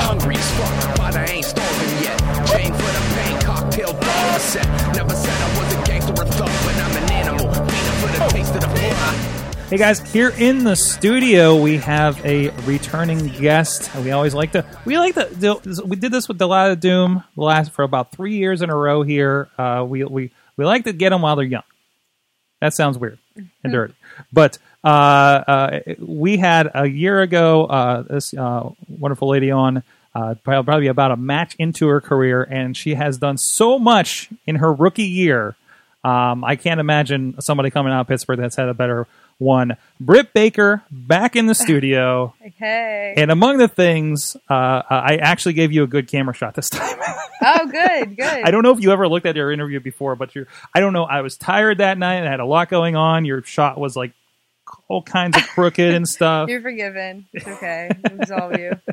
Hungry as but I ain't starving yet. For the pain, cocktail set. Never said I was a gangster or thug, but I'm an animal. For the taste of the. Hey guys, here in the studio we have a returning guest. We always like to we like to do- we did this with Delilah Doom last for about three years in a row here. Uh, we we we like to get them while they're young. That sounds weird and dirty, but we had a year ago uh, this uh, wonderful lady on. Uh, probably about a match into her career, and she has done so much in her rookie year. Um, I can't imagine somebody coming out of Pittsburgh that's had a better one. Britt Baker back in the studio. Hey. And among the things, uh, I actually gave you a good camera shot this time. Oh, good, good. I don't know if you ever looked at your interview before, but you're, I don't know. I was tired that night and I had a lot going on. Your shot was like all kinds of crooked and stuff. You're forgiven. It's okay. Absolve you.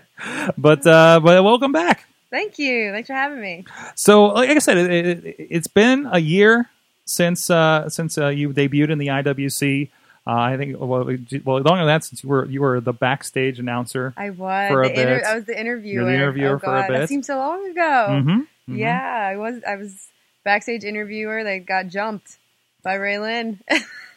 But, uh, but welcome back. Thank you. Thanks for having me. So, like I said, it, it, it's been a year since uh, since uh, you debuted in the IWC. Uh, I think well, well, longer than that since you were you were the backstage announcer. I was. For a the inter-. I was the interviewer. The interviewer oh, for a God, bit. That seems so long ago. Mhm, mhm. Yeah, I was. I was backstage interviewer that got jumped by Ray Lyn.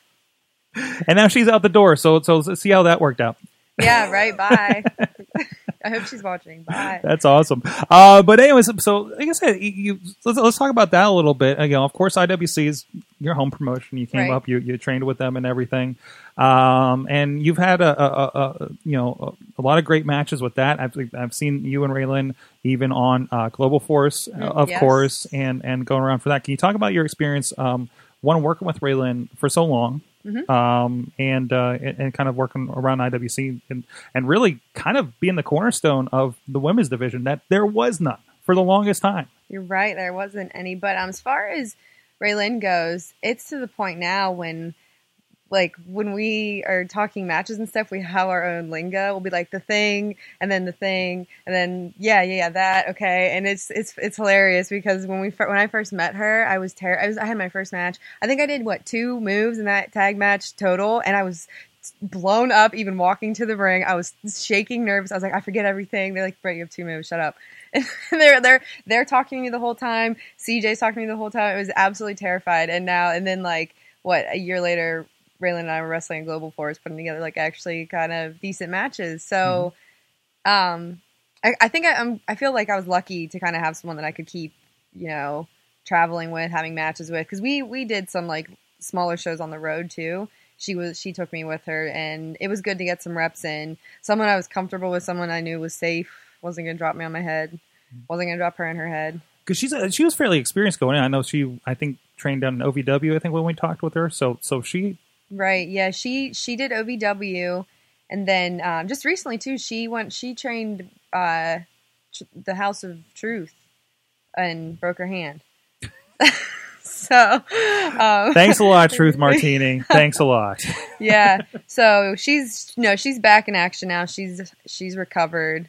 And now she's out the door. So so see how that worked out. yeah. Right. Bye. I hope she's watching. Bye. That's awesome. Uh, but anyways, so like I said, you, let's, let's talk about that a little bit. Know, of course, IWC is your home promotion. You came Right. up, you you trained with them and everything, um, and you've had a, a, a, you know a, a lot of great matches with that. I've I've seen you and Ray Lyn even on uh, Global Force, uh, of yes. course, and and going around for that. Can you talk about your experience? Um, one working with Ray Lyn for so long. Mhm. Um, and, uh, and and kind of working around IWC and and really kind of being the cornerstone of the women's division that there was none for the longest time. You're right. There wasn't any. But um, as far as Ray Lyn goes, it's to the point now when, like, when we are talking matches and stuff, we have our own lingo. We'll be like the thing, and then the thing, and then yeah, yeah, yeah, that okay. And it's it's it's hilarious because when we when I first met her, I was ter- I was I had my first match. I think I did what two moves in that tag match total, and I was blown up even walking to the ring. I was shaking nervous. I was like, I forget everything. They're like, Britt, you have two moves. Shut up. And they're they're they're talking to me the whole time. CJ's talking to me the whole time. I was absolutely terrified. And now and then like what a year later, Ray Lyn and I were wrestling in Global Force, putting together like actually kind of decent matches. So, um, I, I think I, I'm I feel like I was lucky to kind of have someone that I could keep, you know, traveling with, having matches with, because we we did some like smaller shows on the road too. She was she took me with her, and it was good to get some reps in. Someone I was comfortable with, someone I knew was safe, wasn't gonna drop me on my head, wasn't gonna drop her in her head. Because she's a, she was fairly experienced going in. I know she I think trained down in OVW. I think when we talked with her, so so she Right. Yeah. She she did OVW, and then um, just recently too, she went. She trained uh, tr- the House of Truth, and broke her hand. so, um, thanks a lot, Truth Martini. Thanks a lot. yeah. So she's no, she's back in action now. She's she's recovered.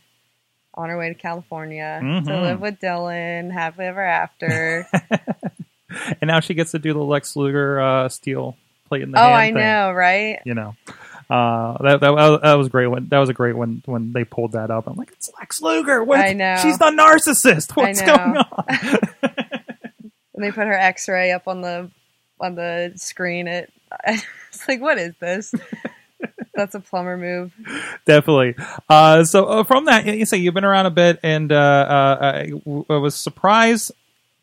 On her way to California to Mhm. live with Dylan, happily ever after. and now she gets to do the Lex Luger uh, steel plate in the oh, hand I thing. know, right? You know. Uh, that, that that was great when that was a great when when they pulled that up. I'm like, it's Lex Luger. What? I know. She's the narcissist. What's going on? and they put her X-ray up on the on the screen. It it's like, what is this? That's a plumber move. Definitely. Uh, so uh, from that, you say you've been around a bit, and uh, uh, I, I was surprised.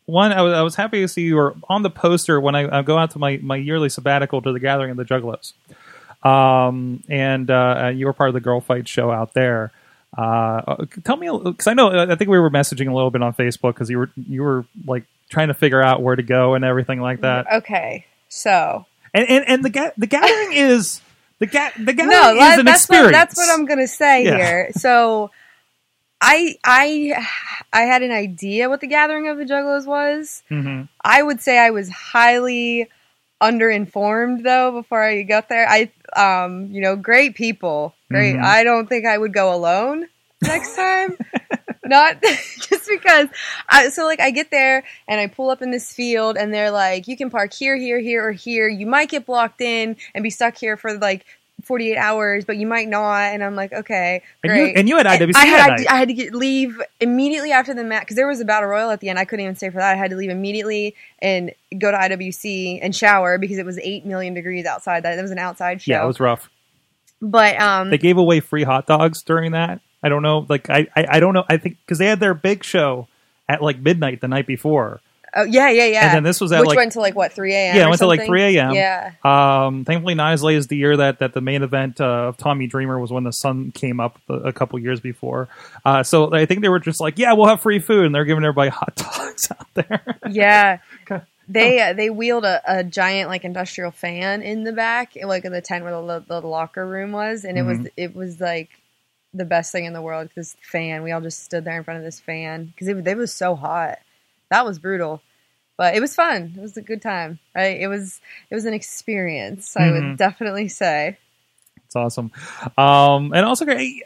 One, I was, I was happy to see you were on the poster when I, I go out to my, my yearly sabbatical to the Gathering of the Juggalos, um, and uh, you were part of the Girl Fight show out there. Uh, tell me, because I know I think we were messaging a little bit on Facebook because you were you were like trying to figure out where to go and everything like that. Okay, so And and, and the ga- the gathering is the ga- the gathering no, is that- an that's experience. what that's what I'm gonna say Yeah. here. So I I I had an idea what the Gathering of the Juggalos was. hmm I would say I was highly underinformed though before I got there. I um you know great people, great. Mhm. I don't think I would go alone next time. Not just because I so like I get there and I pull up in this field and they're like you can park here here here or here. You might get blocked in and be stuck here for like 48 hours, but you might not and I'm like okay, And you, great. and you had IWC I had, night. I had to get, leave immediately after the match because there was a battle royal at the end. I couldn't even stay for that. I had to leave immediately and go to IWC and shower because it was eight million degrees outside. That it was an outside show. yeah, it was rough. but um, They gave away free hot dogs during that. I don't know. Like I, I, I don't know. I think because they had their big show at like midnight the night before. Oh yeah, yeah, yeah. And then this was at, which like- went to like what three a.m. Yeah, it went to like 3 a.m. Yeah, Um, thankfully, not as late as the year that, that the main event uh, of Tommy Dreamer was when the sun came up a, a couple years before. Uh, so I think they were just like, yeah, we'll have free food, and they're giving everybody hot dogs out there. yeah. They uh, they wheeled a, a giant like industrial fan in the back, like in the tent where the, the, locker room was, and it Mm-hmm. was it was like the best thing in the world. This fan, we all just stood there in front of this fan because it, it was so hot. That was brutal, but it was fun. It was a good time. Right? It was it was an experience. I Mm-hmm. would definitely say. It's awesome. Um, and also,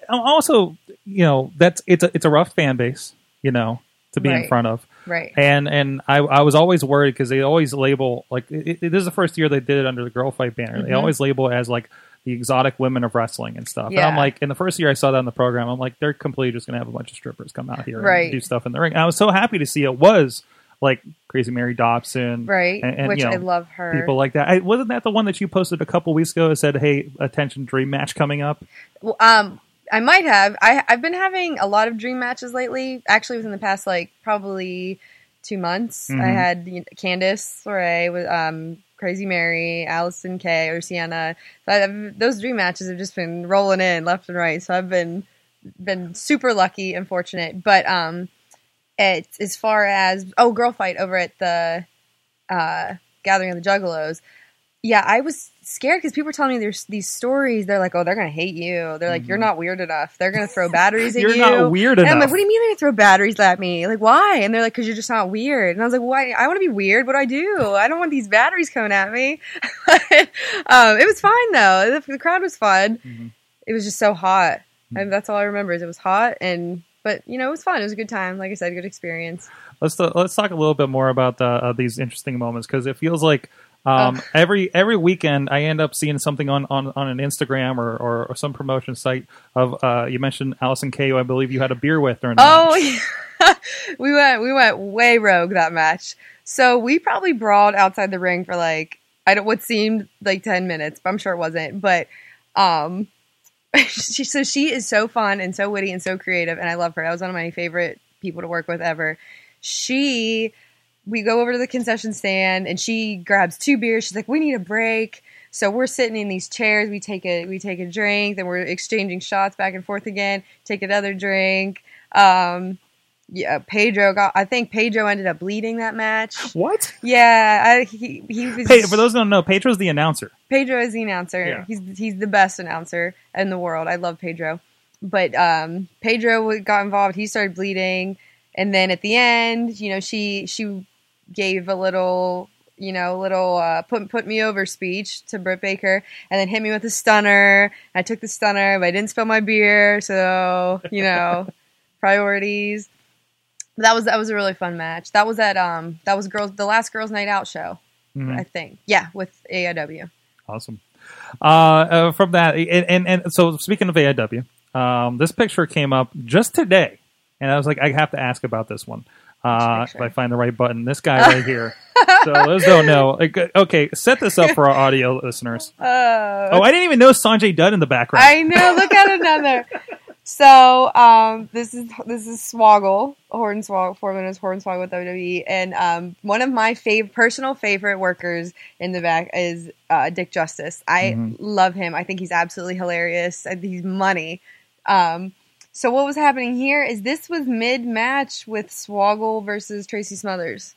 also, you know, that's it's a it's a rough fan base, you know, to be in front of. Right. And and I, I was always worried because they always label like it, it, this is the first year they did it under the girl fight banner. They Mhm. always label it as like the exotic women of wrestling and stuff. And I'm like, in the first year I saw that in the program, I'm like, they're completely just gonna have a bunch of strippers come out here Right. and do stuff in the ring. And I was so happy to see it was like Crazy Mary Dobson, Right. And, and, Which you know, I love her. People like that. I, wasn't that the one that you posted a couple weeks ago? That said, "Hey, attention, dream match coming up." Well, um, I might have. I I've been having a lot of dream matches lately. Actually, within the past like probably two months, Mhm. I had you know, Candice LeRae with um Crazy Mary, Allysin Kay, or. So I've, those dream matches have just been rolling in left and right. So I've been been super lucky and fortunate. But um, it, as far as oh, girl fight over at the uh, Gathering of the Juggalos. Yeah, I was scared because people are telling me there's these stories. They're like, "Oh, they're gonna hate you." They're like, "You're not weird enough." They're gonna throw batteries at Mm-hmm. You're not weird And I'm like, "What do you mean they're gonna throw batteries at me? Like, why?" And they're like, "Cause you're just not weird." And I was like, "Why? I want to be weird. What do I do? I don't want these batteries coming at me." um, it was fine though. The, the crowd was fun. Mm-hmm. It was just so hot. And that's all I remember is it was hot and. But you know, it was fun. It was a good time. Like I said, good experience. let's let's talk a little bit more about the, uh, these interesting moments because it feels like um, every every weekend I end up seeing something on, on, on an Instagram or, or, or some promotion site of uh, you mentioned Allysin Kay, who I believe you had a beer with during the Oh, yeah. we went we went way rogue that match. So we probably brawled outside the ring for like I don't what seemed like ten minutes, but I'm sure it wasn't. But um, she so she is so fun and so witty and so creative, and I love her. That was one of my favorite people to work with ever. She we go over to the concession stand and she grabs two beers. She's like, "We need a break." So we're sitting in these chairs. We take a we take a drink, then we're exchanging shots back and forth again. Take another drink. Um, yeah, Pedro got. I think Pedro ended up bleeding that match. What? Yeah, I, he he was. Pe- for those who don't know, Pedro's the announcer. Pedro is the announcer. Yeah. He's he's the best announcer in the world. I love Pedro. But um, Pedro got involved. He started bleeding, and then at the end, you know, she she gave a little, you know, little uh, put put me over speech to Britt Baker, and then hit me with a stunner. I took the stunner, but I didn't spill my beer, so you know, priorities. But that was that was a really fun match. That was at um that was girls the last girls' night out show, Mhm. I think. Yeah, with AIW. Awesome. Uh, uh, from that, and, and and so speaking of AIW, um, this picture came up just today, and I was like, I have to ask about this one. Uh, if I find the right button, this guy right here. so those don't know. Okay, set this up for our audio listeners. Uh, Oh, I didn't even know Sanjay Dutt in the background. I know. Look at another. So um, this is this is Swoggle Hornswoggle, formerly known as Hornswoggle with WWE, and um, one of my fav- personal favorite workers in the back is uh, Dick Justice. I love him. I think he's absolutely hilarious. I think he's money. Um, so what was happening here is this was mid match with Swoggle versus Tracy Smothers.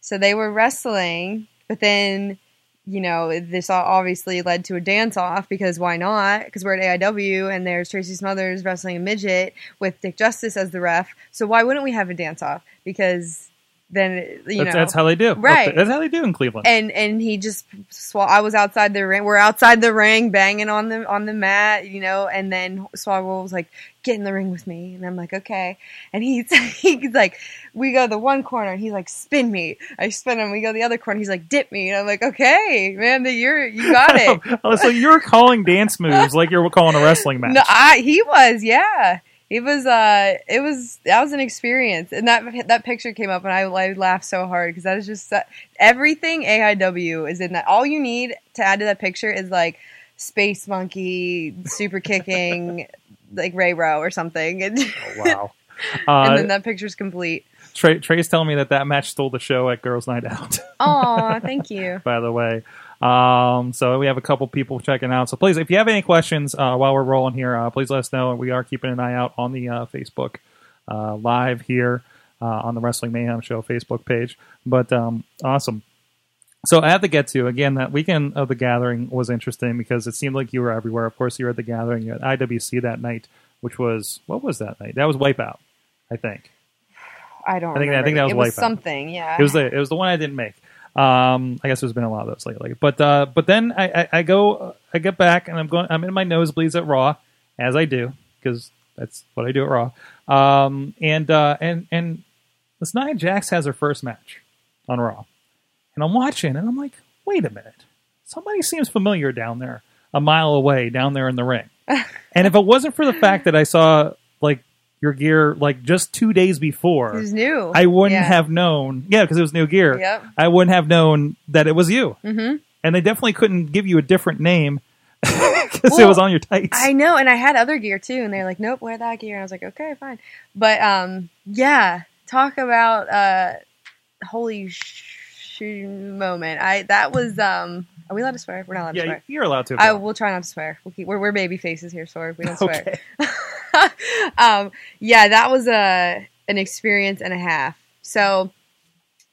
So they were wrestling, but then you know, this obviously led to a dance off because why not? Because we're at AIW and there's Tracy Smothers wrestling a midget with Dick Justice as the ref. So why wouldn't we have a dance off? Because then you That's, know that's how they do. Right. That's how they do in Cleveland. and and he just sw- I was outside the ring. We're outside the ring, banging on the on the mat, you know. And then Swoggle was like, "Get in the ring with me," and I'm like, "Okay." And he's he's like, "We go the one corner," and he's like, "Spin me." I spin him. We go the other corner. He's like, "Dip me," and I'm like, "Okay, man, you're you got it." so you're calling dance moves like you're calling a wrestling match. No, I he was, yeah. It was uh it was that was an experience. And that that picture came up and I, I laughed so hard because that is just su- everything AIW is in that. All you need to add to that picture is like space monkey super kicking like Ray Rowe or something. And, wow. and Uh, then that picture's complete. Trey, Trey's telling me that that match stole the show at Girls Night Out. Oh, thank you. by the way. Um, so we have a couple people checking out. So please, if you have any questions uh, while we're rolling here, uh, please let us know. We are keeping an eye out on the uh, Facebook uh, live here uh, on the Wrestling Mayhem Show Facebook page. But um, awesome. So I have to get to again that weekend of the gathering was interesting because it seemed like you were everywhere. Of course, you were at the gathering. You had IWC that night, which was what was that night? That was Wipeout, I think. I don't I think- I think that was it was Wipeout. something, yeah. It was the it was the one I didn't make. Um, I guess there's been a lot of those lately. But uh, but then I, I, I go I get back and I'm going I'm in my nosebleeds at Raw as I do because that's what I do at Raw. Um, and uh, and and this Nia Jax has her first match on Raw, and I'm watching and I'm like, wait a minute, somebody seems familiar down there, a mile away down there in the ring. and if it wasn't for the fact that I saw like your gear like just two days before, it was new. I wouldn't Yeah. have known. Yeah, because it was new gear. Yep. I wouldn't have known that it was you. Mm-hmm. And they definitely couldn't give you a different name because it was on your tights. I know, and I had other gear too, and they're like, "Nope, wear that gear." And I was like, "Okay, fine." But um, yeah, talk about uh, holy sh- moment. I that was um. Are we allowed to swear? We're not allowed to yeah, swear. you're allowed to. I will try not to swear. We'll keep, we're, we're baby faces here, so we don't swear. Okay. um, yeah, that was a an experience and a half. So,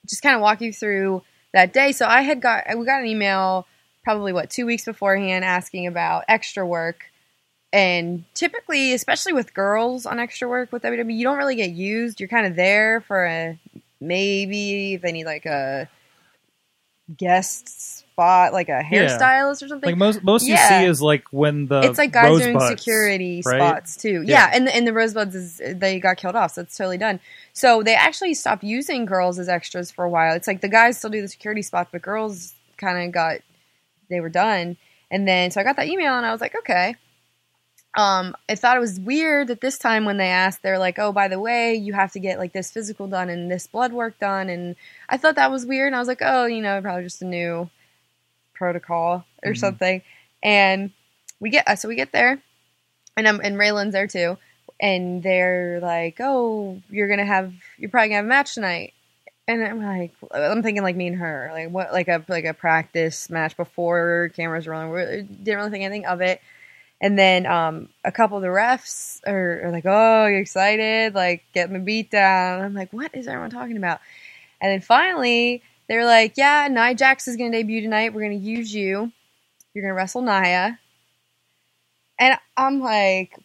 just kind of walk you through that day. So I had got we got an email probably what two weeks beforehand asking about extra work, and typically, especially with girls on extra work with WWE, you don't really get used. You're kind of there for a maybe if they need like a guest spot, like a Yeah. hairstylist or something like most most Yeah. you see is like when the it's like guys doing security right? spots too. Yeah. Yeah, and the, and the Rosebuds is they got killed off, so it's totally done. So they actually stopped using girls as extras for a while. It's like the guys still do the security spots, but girls kind of got they were done. And then so I got that email and I was like, okay. Um, I thought it was weird that this time when they asked, they're like, "Oh, by the way, you have to get like this physical done and this blood work done." And I thought that was weird. And I was like, "Oh, you know, probably just a new protocol or something." And we get uh, so we get there, and I'm and Ray Lyn's there too, and they're like, "Oh, you're gonna have you're probably gonna have a match tonight." And I'm like, I'm thinking like me and her, like what, like a like a practice match before cameras are rolling. We didn't really think anything of it. And then um, a couple of the refs are, are like, "Oh, you're excited? Like, getting my beat down." I'm like, "What is everyone talking about?" And then finally, they're like, "Yeah, Nia Jax is going to debut tonight. We're going to use you. You're going to wrestle Nia." And I'm like,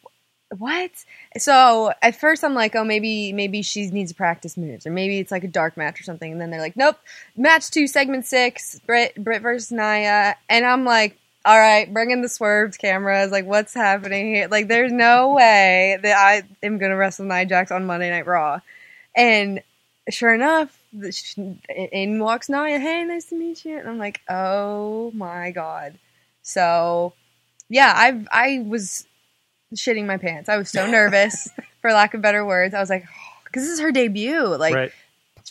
"What?" So at first, I'm like, "Oh, maybe maybe she needs to practice moves, or maybe it's like a dark match or something." And then they're like, "Nope, match two, segment six, Britt Britt versus Nia." And I'm like, all right, bring in the swerved cameras. Like, what's happening here? Like, there's no way that I am to wrestle Nia Jax on Monday Night Raw. And sure enough, in walks Nia. Hey, nice to meet you. And I'm like, oh my god. So, yeah, I I was shitting my pants. I was so nervous, for lack of better words. I was like, oh, because this is her debut, like right.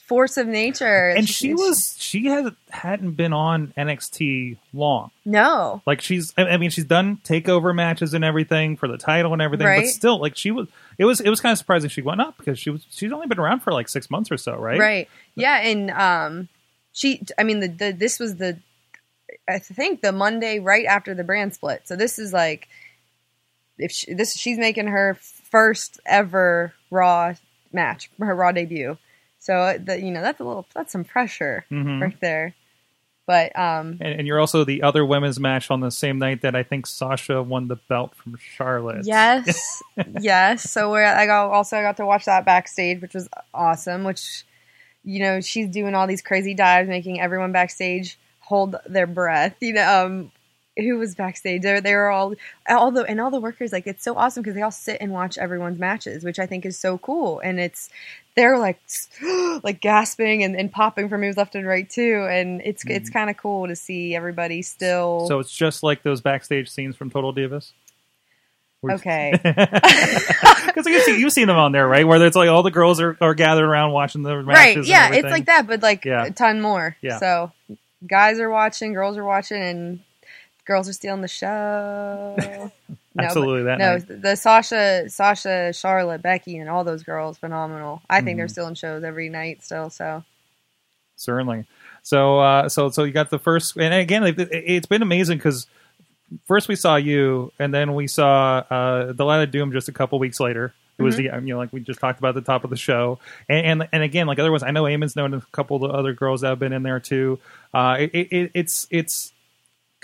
Force of nature. And she was she had hadn't been on NXT long. no. Like she's, I mean, she's done takeover matches and everything for the title and everything, but still, like she was. It was it was kind of surprising she went up because she was she's only been around for like six months or so, right? Right. Yeah, and um, she. I mean, the, the this was the. I think the Monday right after the brand split. So this is like, if she, this she's making her first ever Raw match, her Raw debut. So the, you know that's a little that's some pressure Mhm. right there. But um, And, and you're also the other women's match on the same night that I think Sasha won the belt from Charlotte. Yes, yes. So we're I got also I got to watch that backstage, which was awesome. Which you know she's doing all these crazy dives, making everyone backstage hold their breath. You know, um, who was backstage? They they were all all the and all the workers. Like it's so awesome because they all sit and watch everyone's matches, which I think is so cool. And it's they're like like gasping and, and popping for moves left and right too. And it's mm-hmm. it's kind of cool to see everybody still. So it's just like those backstage scenes from Total Divas. Okay. Because you've seen, you've seen them on there, right? Where it's like all the girls are, are gathered around watching the matches. right yeah it's like that but like Yeah. a ton more Yeah. so guys are watching girls are watching and girls are stealing the show No, but- Absolutely, that no night. the sasha sasha charlotte becky and all those girls phenomenal i think Mm-hmm. they're still in shows every night still so certainly. So, uh, so, so you got the first, and again, it, it's been amazing because first we saw you, and then we saw uh, Delilah Doom just a couple weeks later. It was the you know like we just talked about at the top of the show, and and, and again like other ones I know Eamon's known a couple of the other girls that have been in there too. Uh, it, it, it's it's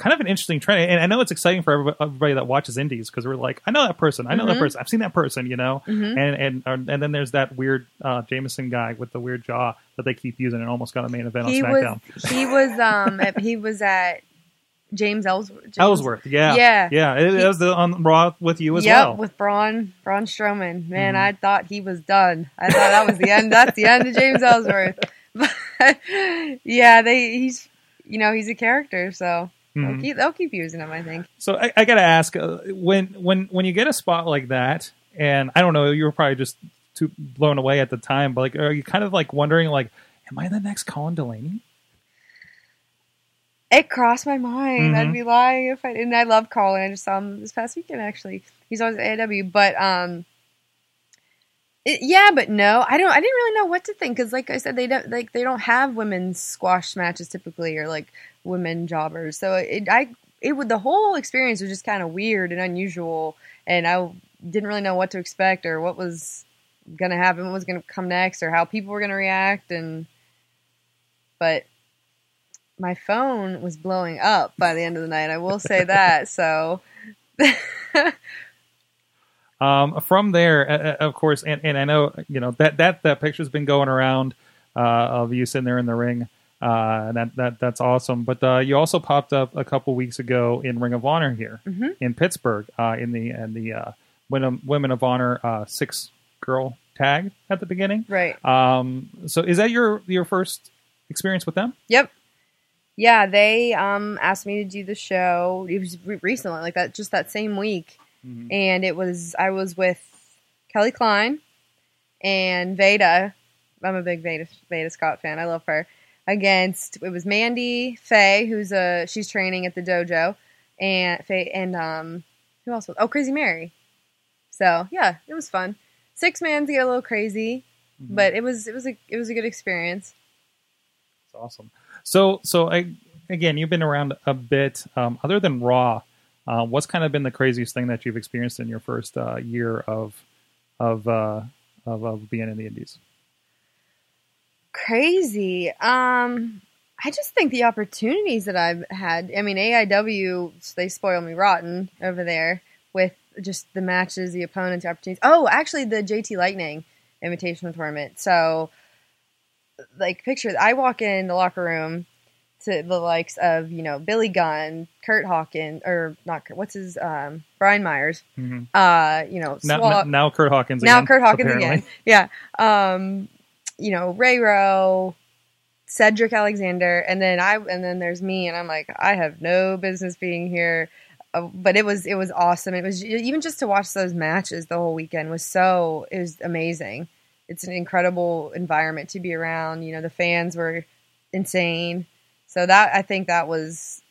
kind of an interesting trend, and I know it's exciting for everybody, that watches indies because we're like I know that person, I know that person, I've seen that person, you know, and and uh, and then there's that weird uh, Jameson guy with the weird jaw that they keep using and almost got a main event he on was SmackDown. he was um at- he was at james ellsworth James- Ellsworth, yeah, Yeah. yeah. It, it was the, on Raw with you as yep, well. Mm-hmm. with Braun Braun Strowman. Man, I thought he was done. I thought that was the end. That's the end of James Ellsworth. But yeah, they he's you know he's a character, so Mm-hmm. they'll, keep, they'll keep using them, I think. So I, I got to ask, uh, when when when you get a spot like that, and I don't know, you were probably just too blown away at the time, but like, are you kind of like wondering, like, am I the next Colin Delaney? It crossed my mind. Mhm. I'd be lying if I didn't. I love Colin. I just saw him this past weekend. Actually, he's always at AIW, but um. It, yeah, but no, I don't. I didn't really know what to think because, like I said, they don't like they don't have women's squash matches typically, or like women jobbers. So it, I, it would the whole experience was just kind of weird and unusual, and I didn't really know what to expect or what was gonna happen, what was gonna come next, or how people were gonna react, and but my phone was blowing up by the end of the night. I will say that. So Um, from there, uh, uh, of course, and, and I know you know that that that picture's been going around uh, of you sitting there in the ring. Uh, and that, that that's awesome. But uh, you also popped up a couple weeks ago in Ring of Honor here in Pittsburgh uh, in the in the uh, Women Women of Honor uh, six girl tag at the beginning. right. Um, so is that your your first experience with them? Yep. Yeah, they um asked me to do the show. It was re- recently, like that, just that same week, and it was I was with Kelly Klein and Veda. I'm a big Veda Veda Scott fan. I love her. Against it was Mandy Faye, who's a she's training at the dojo, and Faye and um who else was oh Crazy Mary. So yeah, it was fun. Six man to get a little crazy, but it was it was a it was a good experience. It's awesome. So, so I, again, you've been around a bit. Um, other than Raw, uh, what's kind of been the craziest thing that you've experienced in your first uh, year of of, uh, of of being in the Indies? Crazy. Um, I just think the opportunities that I've had. I mean, AIW they spoil me rotten over there with just the matches, the opponents, the opportunities. Oh, actually, the JT Lightning Invitational Tournament. So, like, picture I walk in the locker room to the likes of you know Billy Gunn, Kurt Hawkins, or not Kurt. What's his um, Brian Myers. Mhm. Uh, you know, Now, now Kurt Hawkins. now again, Kurt Hawkins apparently. again. Yeah. Um, you know, Ray Rowe, Cedric Alexander, and then I and then there's me and I'm like, I have no business being here. Uh, but it was it was awesome. It was even just to watch those matches the whole weekend was so it was amazing. It's an incredible environment to be around. You know, the fans were insane. So that I think that was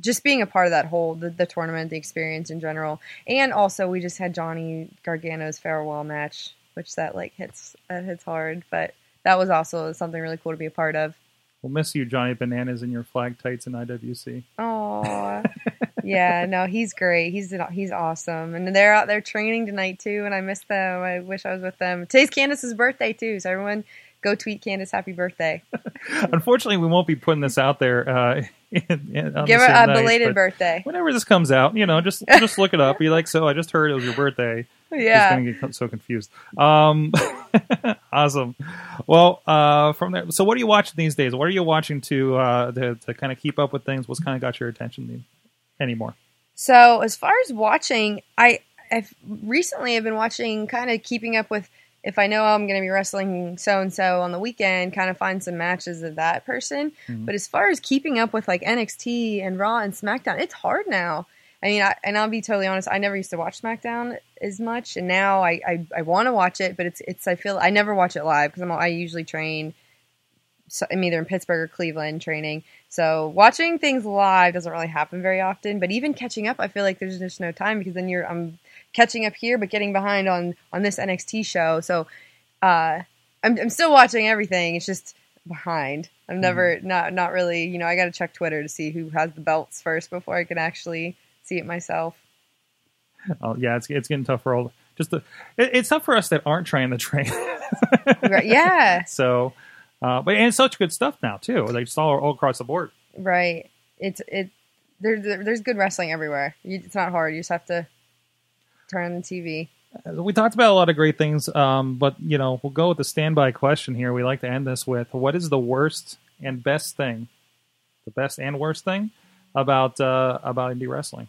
just being a part of that whole the, the tournament, the experience in general, and also we just had Johnny Gargano's farewell match, which that like hits that hits hard, but that was also something really cool to be a part of. We'll miss you, Johnny Bananas, in your flag tights and IWC. Oh, yeah, no, he's great. He's he's awesome, and they're out there training tonight too. And I miss them. I wish I was with them. Today's Candice's birthday too, so everyone go tweet Candice happy birthday. Unfortunately, we won't be putting this out there. Uh, Give her a night, belated birthday. Whenever this comes out, you know, just just look it up. Be like, so I just heard it was your birthday. Yeah. Just gonna get so confused. Um, awesome. Well, uh, from there. So, what are you watching these days? What are you watching to uh, to, to kind of keep up with things? What's kind of got your attention anymore? So as far as watching, I I've recently have been watching kind of keeping up with if I know I'm going to be wrestling so and so on the weekend, kind of find some matches of that person. Mm-hmm. But as far as keeping up with like NXT and Raw and SmackDown, it's hard now. I mean, I, and I'll be totally honest. I never used to watch SmackDown as much, and now I I, I want to watch it, but it's it's I feel I never watch it live because I'm I usually train. So I'm either in Pittsburgh or Cleveland training, so watching things live doesn't really happen very often. But even catching up, I feel like there's just no time because then you're I'm catching up here, but getting behind on on this NXT show. So uh, I'm I'm still watching everything. It's just behind. I'm never not not really. You know, I got to check Twitter to see who has the belts first before I can actually see it myself. Oh, yeah, it's it's getting tough for all. Just the, it, it's tough for us that aren't trying to train. Right? Yeah. so, uh, but and it's such good stuff now too. Like just all, all across the board. Right. It's it. There, there- there's good wrestling everywhere. You, it's not hard. You just have to turn on the TV. Uh, We talked about a lot of great things, um, but you know we'll go with the standby question here. We like to end this with: What is the worst and best thing, the best and worst thing about uh, about indie wrestling?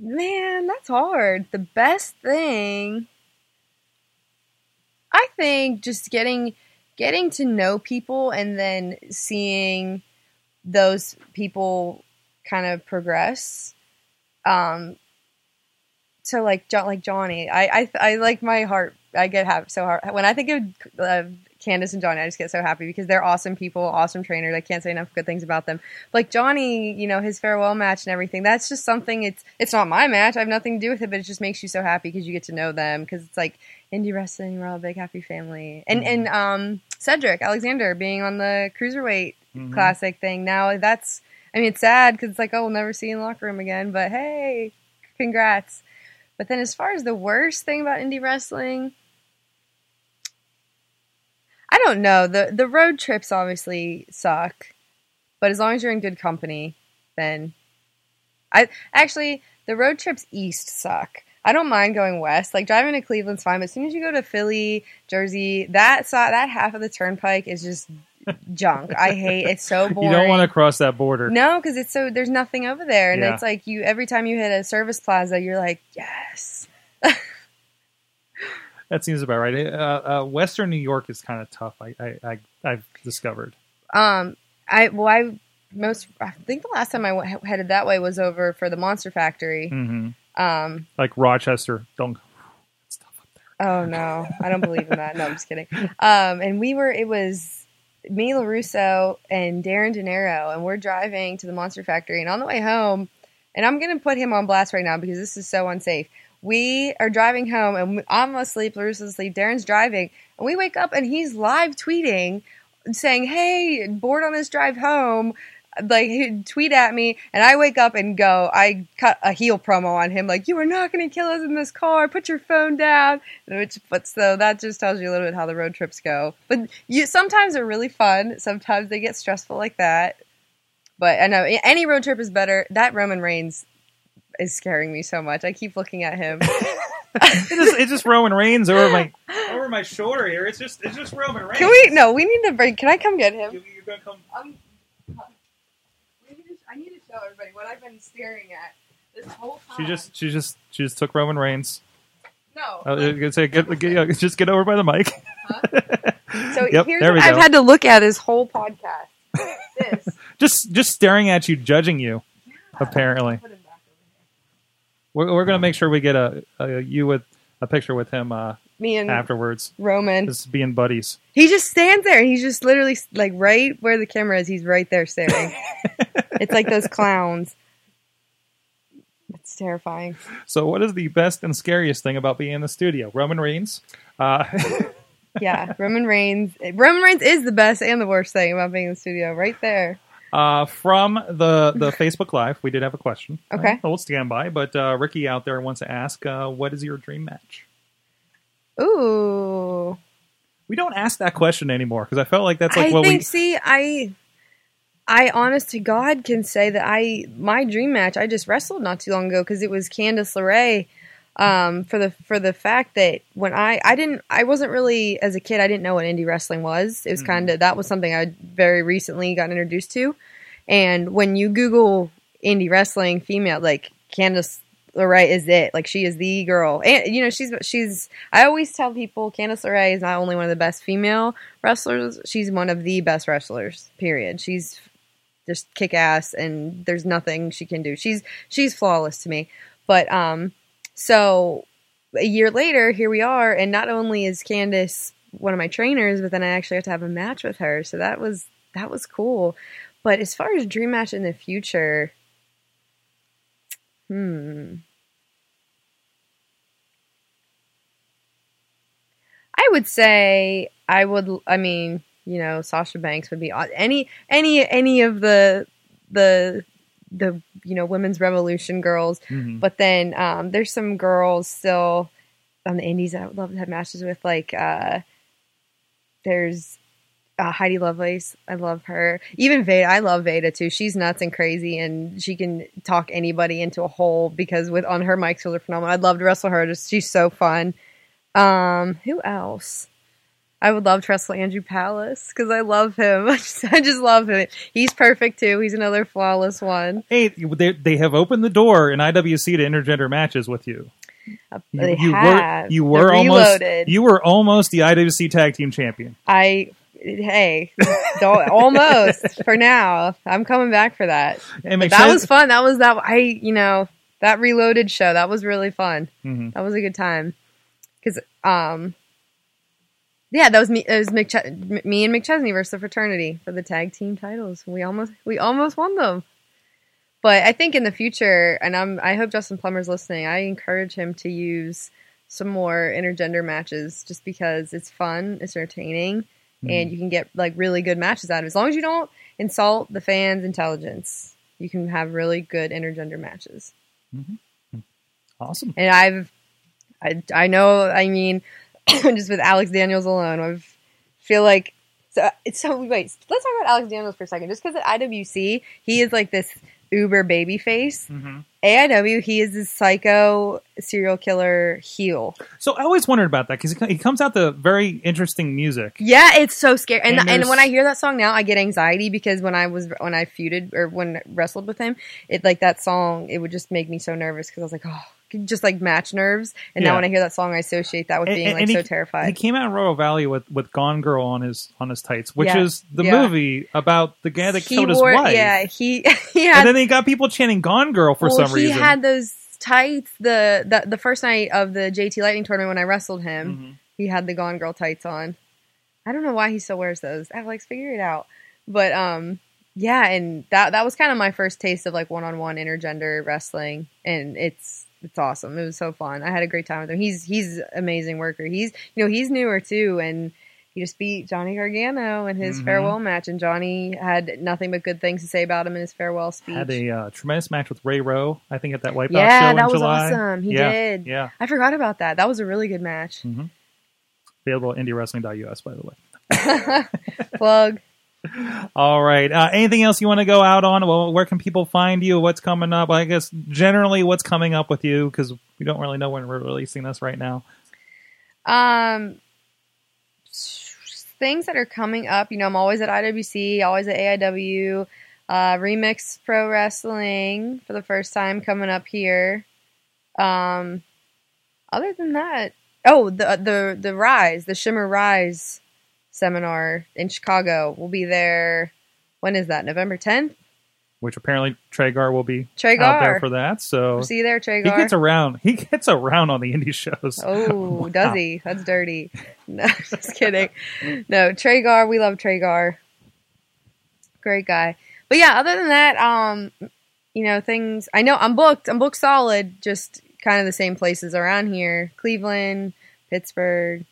Man, that's hard. The best thing, I think, just getting getting to know people and then seeing those people kind of progress. Um, so like like Johnny, I I I like my heart. I get happy so hard when I think of uh, Candice and Johnny. I just get so happy because they're awesome people, awesome trainers. I can't say enough good things about them. Like Johnny, you know, his farewell match and everything. That's just something. It's it's not my match. I have nothing to do with it, but it just makes you so happy because you get to know them. Because it's like indie wrestling. We're all a big happy family. And and um, Cedric Alexander being on the cruiserweight classic thing. Now that's. I mean, it's sad because it's like, oh, we'll never see you in the locker room again. But hey, congrats. But then, as far as the worst thing about indie wrestling, I don't know. the The road trips obviously suck, but as long as you're in good company, then I actually the road trips east suck. I don't mind going west. Like driving to Cleveland's fine, but as soon as you go to Philly, Jersey, that that half of the turnpike is just junk. I hate it's so boring. You don't want to cross that border. No, because it's so there's nothing over there, and Yeah. it's like you every time you hit a service plaza, you're like, yes. That seems about right. Uh, uh, Western New York is kind of tough. I, I, I I've discovered. Um, I well, I most I think the last time I went, headed that way was over for the Monster Factory. hmm Um, Like Rochester, don't. It's tough up there. oh no, I don't believe in that. No, I'm just kidding. Um, and we were it was me, Larusso, and Darren De Niro, and we're driving to the Monster Factory, and on the way home, and I'm gonna put him on blast right now because this is so unsafe. We are driving home, and I'm asleep, Larusso's asleep, Darren's driving, and we wake up and he's live tweeting, saying, "Hey, bored on this drive home." Like tweet at me, and I wake up and go. I cut a heel promo on him, like "You are not going to kill us in this car. Put your phone down." Which, but so that just tells you a little bit how the road trips go. But you sometimes they're really fun. Sometimes they get stressful like that. But I know any road trip is better. That Roman Reigns is scaring me so much. I keep looking at him. It's just, it's just Roman Reigns over my over my shoulder here. It's just it's just Roman Reigns. Can we? No, we need to break. Can I come get him? You, you're gonna come. Um, we need to- I need to show everybody what I've been staring at this whole time. She just she just she just took Roman Reigns. no. I was gonna say get, get, yeah, just get over by the mic. so yep, here's there we what I've had to look at this whole podcast. This. Just just staring at you, judging you. Apparently, Put him back over here. we're, we're gonna make sure we get a, a you with a picture with him uh, Me and afterwards. Roman. Just being buddies. He just stands there. He's just literally like right where the camera is. He's right there staring. it's like those clowns. It's terrifying. So, what is the best and scariest thing about being in the studio? Roman Reigns. Uh, Yeah, Roman Reigns. Roman Reigns is the best and the worst thing about being in the studio. Right there. uh, from the the Facebook Live, we did have a question. Okay. Uh, Hold standby. But uh, Ricky out there wants to ask, uh, what is your dream match? Ooh. We don't ask that question anymore because I felt like that's like I what think. we. See, I, I honest to God can say that I my dream match I just wrestled not too long ago because it was Candice LeRae. Um, for the for the fact that when I I didn't I wasn't really as a kid I didn't know what indie wrestling was. It was kind of that was something I very recently got introduced to, and when you Google indie wrestling female like Candice LeRae is it like she is the girl and you know she's she's I always tell people Candice LeRae is not only one of the best female wrestlers she's one of the best wrestlers period she's just kick ass and there's nothing she can do she's she's flawless to me but um so a year later here we are and not only is Candice one of my trainers but then I actually have to have a match with her so that was that was cool but as far as dream match in the future Hmm. I would say I would. I mean, you know, Sasha Banks would be aw- any any any of the the the you know women's revolution girls. Mhm. But then um, there's some girls still on the indies that I would love to have matches with. Like uh, there's uh, Heidi Lovelace. I love her. Even Veda. I love Veda too. She's nuts and crazy, and she can talk anybody into a hole because with on her mic skills are phenomenal. I'd love to wrestle her. Just she's so fun. Um, who else? I would love to wrestle Andrew Palace because I love him. I just, I just love him. He's perfect too. He's another flawless one. Hey, they, they have opened the door in IWC to intergender matches with you. You, They you have. were you were almost you were almost the IWC tag team champion. I hey, almost for now. I'm coming back for that. That sense. was fun. That was that. I you know that reloaded show. That was really fun. Mhm. That was a good time. Because um, yeah, that was me. It was McChe- me and McChesney versus the fraternity for the tag team titles. We almost we almost won them. But I think in the future, and I'm I hope Justin Plummer's listening. I encourage him to use some more intergender matches just because it's fun, it's entertaining, mm-hmm. and you can get like really good matches out of it. As long as you don't insult the fans' intelligence, you can have really good intergender matches. Mm-hmm. Mm-hmm. awesome. And I've, I, I know, I mean, just with Alex Daniels alone, I feel like, so, it's so, wait, let's talk about Alex Daniels for a second. Just because at IWC, he is like this uber baby face. Mhm. AIW, he is this psycho serial killer heel. So I always wondered about that because he comes out the very interesting music. Yeah, it's so scary. And And and, when I hear that song now, I get anxiety because when I was when I feuded or when wrestled with him, it like that song, it would just make me so nervous because I was like, oh, just like match nerves. And Yeah. now when I hear that song, I associate that with being like he, so terrified. He came out in Royal Valley with, with Gone Girl on his on his tights, which Yeah. is the Yeah. movie about the guy that he killed wore, his wife. yeah, he he had and then he got people chanting "Gone Girl" for well, some reason. he had those tights the, the the first night of the JT Lightning tournament when I wrestled him. Mm-hmm. He had the Gone Girl tights on. I don't know why he still wears those. Alex, figure it out. But um, yeah, and that that was kind of my first taste of like one on one intergender wrestling, and it's it's awesome. It was so fun. I had a great time with him. He's he's amazing worker. He's you know he's newer too, and he just beat Johnny Gargano in his Mhm. farewell match, and Johnny had nothing but good things to say about him in his farewell speech. had a uh, tremendous match with Ray Rowe. I think at that Wipeout Yeah, show in that was July. awesome. He yeah, did. Yeah, I forgot about that. That was a really good match. available at IndieWrestling.us, by the way. Plug. All right. Uh, anything else you want to go out on? Well, where can people find you? What's coming up? I guess generally what's coming up with you because we don't really know when we're releasing this right now. Um, things that are coming up. You know, I'm always at IWC, always at AIW. Uh, Remix Pro Wrestling for the first time coming up here. Um, other than that, oh, the the the Rise, the Shimmer Rise seminar in Chicago. We'll be there. When is that? November 10th. Which apparently Tragar will be Tragar. out there for that. So We'll see you there, Tragar. he gets around. He gets around on the indie shows. Oh, Wow. does he? That's dirty. No, just kidding. No, Tragar, we love Tragar. Great guy. But yeah, other than that, um, you know, things I know I'm booked. I'm booked solid, just kind of the same places around here. Cleveland, Pittsburgh,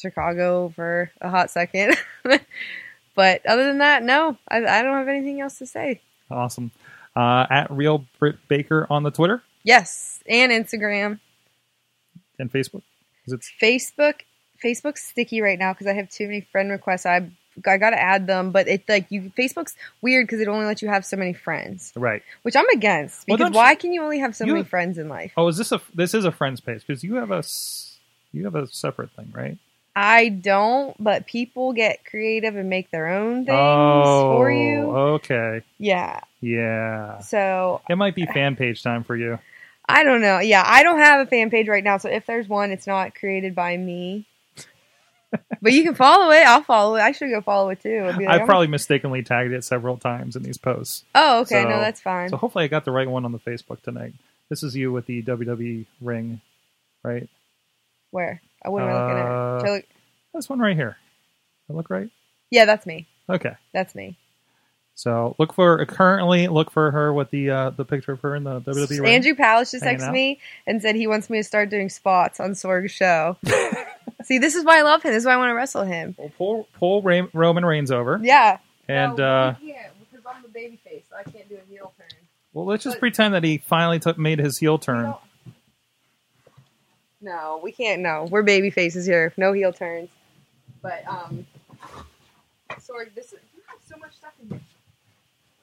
Chicago for a hot second. but other than that, no, I, I don't have anything else to say. Awesome. Uh, at Real Britt Baker on the Twitter Yes, and Instagram. and Facebook. Is it Facebook Facebook's sticky right now because I have too many friend requests. I I gotta add them, but it's like you Facebook's weird because it only lets you have so many friends, Right. which I'm against. Because don't why can you only have so many friends in life? Oh, is this a this is a friends page because you have a you have a separate thing, right? I don't, but people get creative and make their own things oh, for you. okay, Yeah. yeah. So It might be fan page time for you. I don't know. Yeah, I don't have a fan page right now, so if there's one, it's not created by me. but you can follow it. I'll follow it. I should go follow it too. Like, I've I'm- probably mistakenly tagged it several times in these posts. Oh, okay. So- no, that's fine. So hopefully I got the right one on the Facebook tonight. This is you with the WWE ring, right? Where? I wouldn't uh, looking at. Uh, Should I look- This one right here. I look right? Yeah, that's me. Okay. That's me. So look for currently look for her with the uh, the picture of her in the WWE ring. Andrew Palace just Hanging texted out. me and said he wants me to start doing spots on Sorg's show. See, this is why I love him. This is why I want to wrestle him. Well, pull pull Ray- Roman Reigns over, Yeah. and No, uh, can't because I'm the baby face, so I can't do a heel turn. well, let's just pretend that he finally took made his heel turn. No, we can't. No, we're baby faces here. No heel turns. But um, Sorg, this is you have so much stuff in here.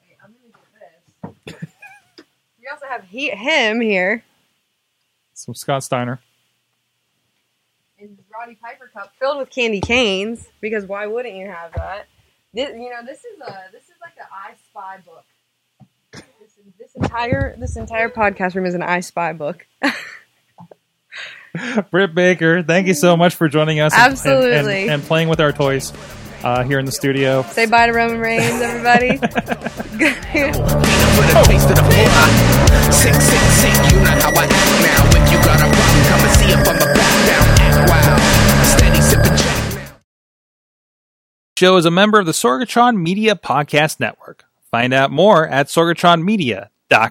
Wait, I'm gonna get this. we also have he, him here Some Scott Steiner. and Roddy Piper cup filled with candy canes because why wouldn't you have that? This, you know, this is a this is like an I Spy book. This, this entire this entire podcast room is an I Spy book. Britt Baker, thank you so much for joining us. and- and- Absolutely. and, and playing with our toys uh, here in the studio. Say bye to Roman Reigns, everybody. show is a member of the Sorgatron Media Podcast Network. Find out more at sorgatronmedia.com.